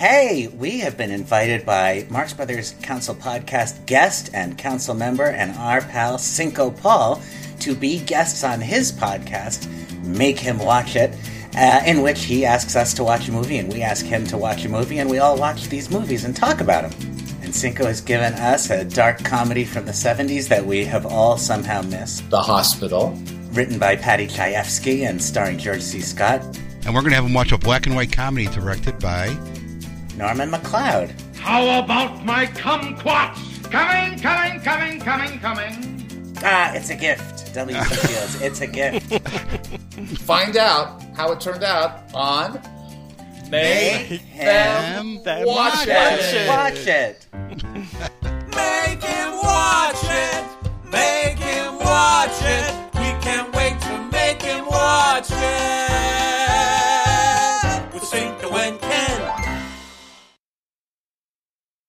Hey, we have been invited by Marx Brothers Council podcast guest and council member and our pal Cinco Paul to be guests on his podcast, Make Him Watch It, uh, in which he asks us to watch a movie and we ask him to watch a movie and we all watch these movies and talk about them. And Cinco has given us a dark comedy from the 70s that we have all somehow missed. The Hospital. Written by Paddy Chayefsky and starring George C. Scott. And we're going to have him watch a black and white comedy directed by Norman McLeod. How about my kumquats? Coming, coming, coming, coming, coming. Ah, it's a gift. W. C. Fields, it's a gift. Find out how it turned out on Make them, them watch, watch it. Watch it. Make him watch it. Make him watch it. We can't wait to make him watch it.